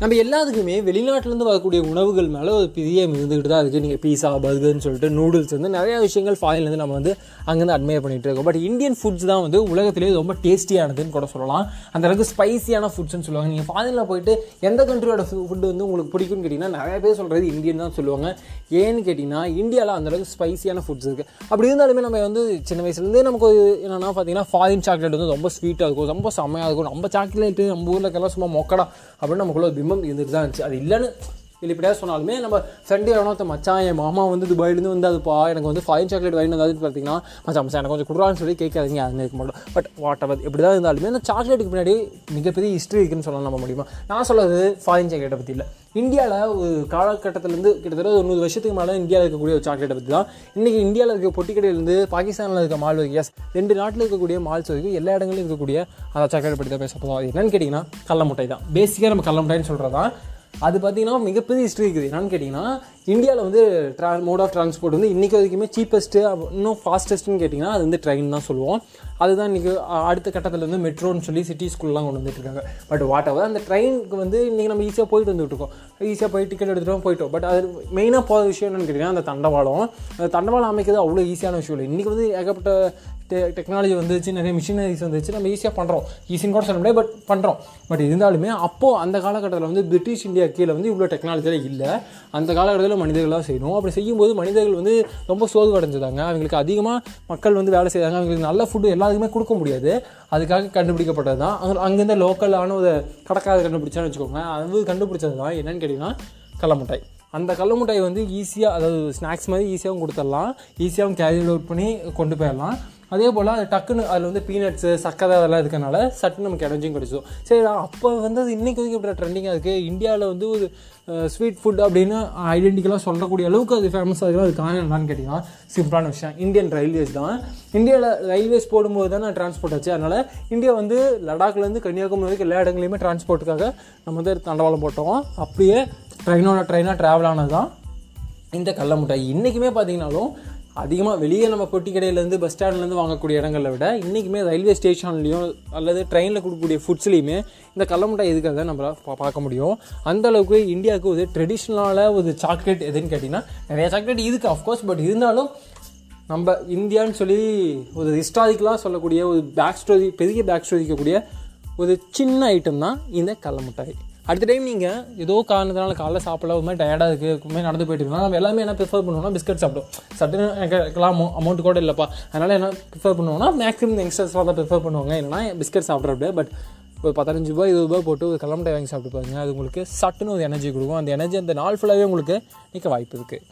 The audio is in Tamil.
நம்ம எல்லாத்துக்குமே வெளிநாட்டிலேருந்து வரக்கூடிய உணவுகள் மேலே ஒரு பெரிய இருந்துக்கிட்டு தான் இருக்குது நீங்கள் பீஸா பர்கர்னு சொல்லிட்டு நூடுல்ஸ் வந்து நிறைய விஷயங்கள் ஃபாரின்லேருந்து நம்ம வந்து அங்கேருந்து அட்மையர் பண்ணிகிட்டு இருக்கோம். பட் இந்தியன் ஃபுட்ஸ் தான் வந்து உலகத்திலேயே ரொம்ப டேஸ்டியானதுன்னு கூட சொல்லலாம். அந்த அளவுக்கு ஸ்பைசியான ஃபுட்ஸ்னு சொல்லுவாங்க. நீங்கள் ஃபாரினில் போயிட்டு எந்த கண்ட்ரியோட ஃபுட்டு வந்து உங்களுக்கு பிடிக்கும்னு கேட்டிங்கன்னா நிறைய பேர் சொல்கிறது இந்தியன் தான் சொல்லுவாங்க. ஏன்னு கேட்டிங்கன்னா இந்தியாவில் அந்தளவுக்கு ஸ்பைசியான ஃபுட்ஸ் இருக்குது அப்படி இருந்தாலுமே நம்ம வந்து சின்ன வயசுலேருந்தே நமக்கு ஒரு என்னென்னா பார்த்தீங்கன்னா ஃபாரின் சாக்லேட் வந்து ரொம்ப ஸ்வீட்டாக இருக்கும் ரொம்ப செம்மையாக இருக்கும். நம்ம சாக்லேட்டு நம்ம ஊரில் கெல்லாம் சும்மா மொக்கடா அப்படின்னு நமக்குள்ள ஒரு இருந்துட்டு தான் இருந்துச்சு. அது இல்லைன்னு இல்லை இப்படியாவது சொன்னாலுமே நம்ம ஃப்ரெண்டு எவனோ மச்சான் என் மாமா வந்து துபாயிலேருந்து வந்து அதுப்பா எனக்கு வந்து ஃபைன் சாக்லேட் வாங்கினு வந்தாது பார்த்தீங்கன்னா மச்சான் மச்சான் எனக்கு கொஞ்சம் கொடுறான்னு சொல்லி கேட்காதீங்க. அது இருக்க மாட்டோம். பட் வாட் அவர் எப்படி தான் இருந்தாலுமே அந்த சாக்லேட்டுக்கு பின்னாடி மிகப்பெரிய ஹிஸ்ட்ரி இருக்குன்னு சொல்லலாம் நம்ம முடியுமா? நான் சொல்கிறது ஃபாரின் சாக்லேட்டை பற்றி இல்லை. இந்தியாவில் ஒரு காலகட்டத்திலேருந்து கிட்டத்தட்ட ஒரு நூறு வருஷத்துக்கு மேலே இந்தியாவில் இருக்கக்கூடிய ஒரு சாக்லேட்டை பற்றி தான். இன்றைக்கி இந்தியாவில் இருக்க பொட்டிக்கடையிலேருந்து பாகிஸ்தானில் இருக்க மால் வரைக்கும் எஸ் ரெண்டு நாட்டில் இருக்கக்கூடிய மால்ஸ் வரைக்கும் எல்லா இடங்களிலும் இருக்கக்கூடிய அந்த சாக்லேட் பற்றி தான் பேச போதும் அது என்னன்னு கேட்டிங்கன்னா கடல முட்டை தான். பேசிக்காக நம்ம கடல முட்டைன்னு சொல்கிறது தான் அது பார்த்தீங்கன்னா மிகப்பெரிய ஹிஸ்ட்ரி இருக்குது. என்னன்னு கேட்டிங்கன்னா இந்தியாவில் வந்து ட்ரா மோட் ஆஃப் ட்ரான்ஸ்போர்ட் வந்து இன்றைக்கி வரைக்குமே சீப்பஸ்ட்டு இன்னும் ஃபாஸ்டஸ்ட்டுன்னு கேட்டிங்கன்னா அது வந்து ட்ரெயின் தான் சொல்லுவோம். அதுதான் இன்றைக்கி அடுத்த கட்டத்தில் வந்து மெட்ரோன்னு சொல்லி சிட்டி ஸ்கூல்லாம் கொண்டு வந்துட்டுருக்காங்க. பட் வாட் எவர் அந்த ட்ரெயினுக்கு வந்து இன்றைக்கி நம்ம ஈஸியாக போயிட்டு வந்துட்டு இருக்கோம். ஈஸியாக போய் டிக்கெட் எடுத்துகிட்டு போயிட்டோம். பட் அது மெயினாக போகிற விஷயம் என்னென்னு கேட்டிங்கன்னா அந்த தண்டவாளம். அந்த தண்டவாளம் அமைக்கிறது அவ்வளோ ஈஸியான விஷயம் இல்லை. இன்றைக்கி வந்து ஏகப்பட்ட டெ டெக்னாலஜி வந்துச்சு நிறைய மிஷினரிஸ் வந்துச்சு. நம்ம ஈஸியாக பண்ணுறோம் ஈஸின்னு கூட சொல்ல முடியாது பட் பண்ணுறோம் பட் இருந்தாலுமே அப்போது அந்த காலகட்டத்தில் வந்து பிரிட்டிஷ் இந்தியா கீழே வந்து இவ்வளோ டெக்னாலஜியில் இல்லை. அந்த காலகட்டத்தில் மனிதர்களாக செய்யணும். அப்படி செய்யும்போது மனிதர்கள் வந்து ரொம்ப சோர்வு அடைஞ்சிருந்தாங்க அவங்களுக்கு அதிகமாக மக்கள் வந்து வேலை செய்தாங்க அவங்களுக்கு நல்ல ஃபுட்டு எல்லாத்துக்குமே கொடுக்க முடியாது. அதுக்காக கண்டுபிடிக்கப்பட்டது தான் அங்கே அங்கேருந்து லோக்கலான ஒரு கடக்காத கண்டுபிடிச்சான்னு வச்சுக்கோங்க. அது கண்டுபிடிச்சது தான் என்னென்னு கேட்டிங்கன்னா கடல அந்த கடல மிட்டாய் வந்து ஈஸியாக அதாவது ஸ்நாக்ஸ் மாதிரி ஈஸியாகவும் கொடுத்துடலாம். ஈஸியாகவும் கேரி அவுட் பண்ணி கொண்டு போயிடலாம். அதே போல் அது டக்குன்னு அதில் வந்து பீனட்ஸு சக்கரை அதெல்லாம் இருக்கனால சட்டுன்னு நமக்கு எனர்ஜியும் கிடைச்சிடும் சரி அப்போ வந்து அது இன்றைக்கி வரைக்கும் இப்படி ட்ரெண்டிங்காக இருக்குது இந்தியாவில் வந்து ஒரு ஸ்வீட் ஃபுட் அப்படின்னு ஐடென்டிக்கலாக சொல்லக்கூடிய அளவுக்கு அது ஃபேமஸாக இருக்குது அது காரணம் என்னன்னு கேட்டிங்கன்னா சிம்பிளான விஷயம். இந்தியன் ரயில்வேஸ் தான். இந்தியாவில் ரயில்வேஸ் போடும்போது தான் நான் டிரான்ஸ்போர்ட் ஆச்சு. அதனால் இந்தியா வந்து லடாக்லேருந்து கன்னியாகுமரி வரைக்கும் எல்லா இடங்களையுமே டிரான்ஸ்போர்ட்டுக்காக நம்ம வந்து தண்டவாளம் போட்டோம். அப்படியே ட்ரெயினோட ட்ரெயினாக ட்ராவல் ஆனது தான் இந்த கடல மிட்டாய் இன்றைக்குமே பார்த்தீங்கன்னாலும் அதிகமாக வெளியே நம்ம பொட்டி கடையிலேருந்து பஸ் ஸ்டாண்ட்லேருந்து வாங்கக்கூடிய இடங்களை விட இன்றைக்குமே ரயில்வே ஸ்டேஷன்லேயும் அல்லது ட்ரெயினில் கொடுக்கக்கூடிய ஃபுட்ஸ்லேயுமே இந்த கடல இருக்கிறத நம்ம பா பார்க்க முடியும்? அந்தளவுக்கு இந்தியாவுக்கு ஒரு ட்ரெடிஷ்னலான ஒரு சாக்லேட் எதுன்னு கேட்டிங்கன்னா நிறைய சாக்லேட் இருக்குது அஃப்கோர்ஸ் பட் இருந்தாலும் நம்ம இந்தியான்னு சொல்லி ஒரு ஹிஸ்டாரிக்கலாக சொல்லக்கூடிய ஒரு பேக் ஸ்டோரி பெரிய பேக் ஸ்டோரி இருக்கக்கூடிய ஒரு சின்ன ஐட்டம் தான் இந்த கடல மிட்டாய் அடுத்த டைம் நீங்கள் ஏதோ காரணத்தினால காலைல சாப்பிடல ஒரு மாதிரி டயர்டாக இருக்குது ஒரு மாதிரி நடந்து போயிட்டு இருக்கோம் நம்ம எல்லாமே என்ன ப்ரிஃபர் பண்ணுவோம்னா பிஸ்கட் சாப்பிடுவோம். சட்டுன்னு எனக்குலாம் அமௌ அமௌண்ட் கூட இல்லைப்பா. அதனால் என்ன ப்ரிஃபர் பண்ணுவோம்னா மேக்ஸிமம் யங்ஸ்டர்ஸ்லாம் தான் ப்ரிஃபர் பண்ணுவாங்க. என்னன்னா பிஸ்கட் சாப்பிட்றப்ப பட் ஒரு பதினஞ்சு ரூபாய் இருபது ரூபாய் போட்டு ஒரு கிளம்பட்டை வாங்கி சாப்பிட்டு பாருங்க. அது உங்களுக்கு சட்டுன்னு ஒரு எனர்ஜி கொடுக்கும். அந்த எனர்ஜி அந்த நாள் ஃபுல்லாகவே உங்களுக்கு நிற்க வாய்ப்பு இருக்குது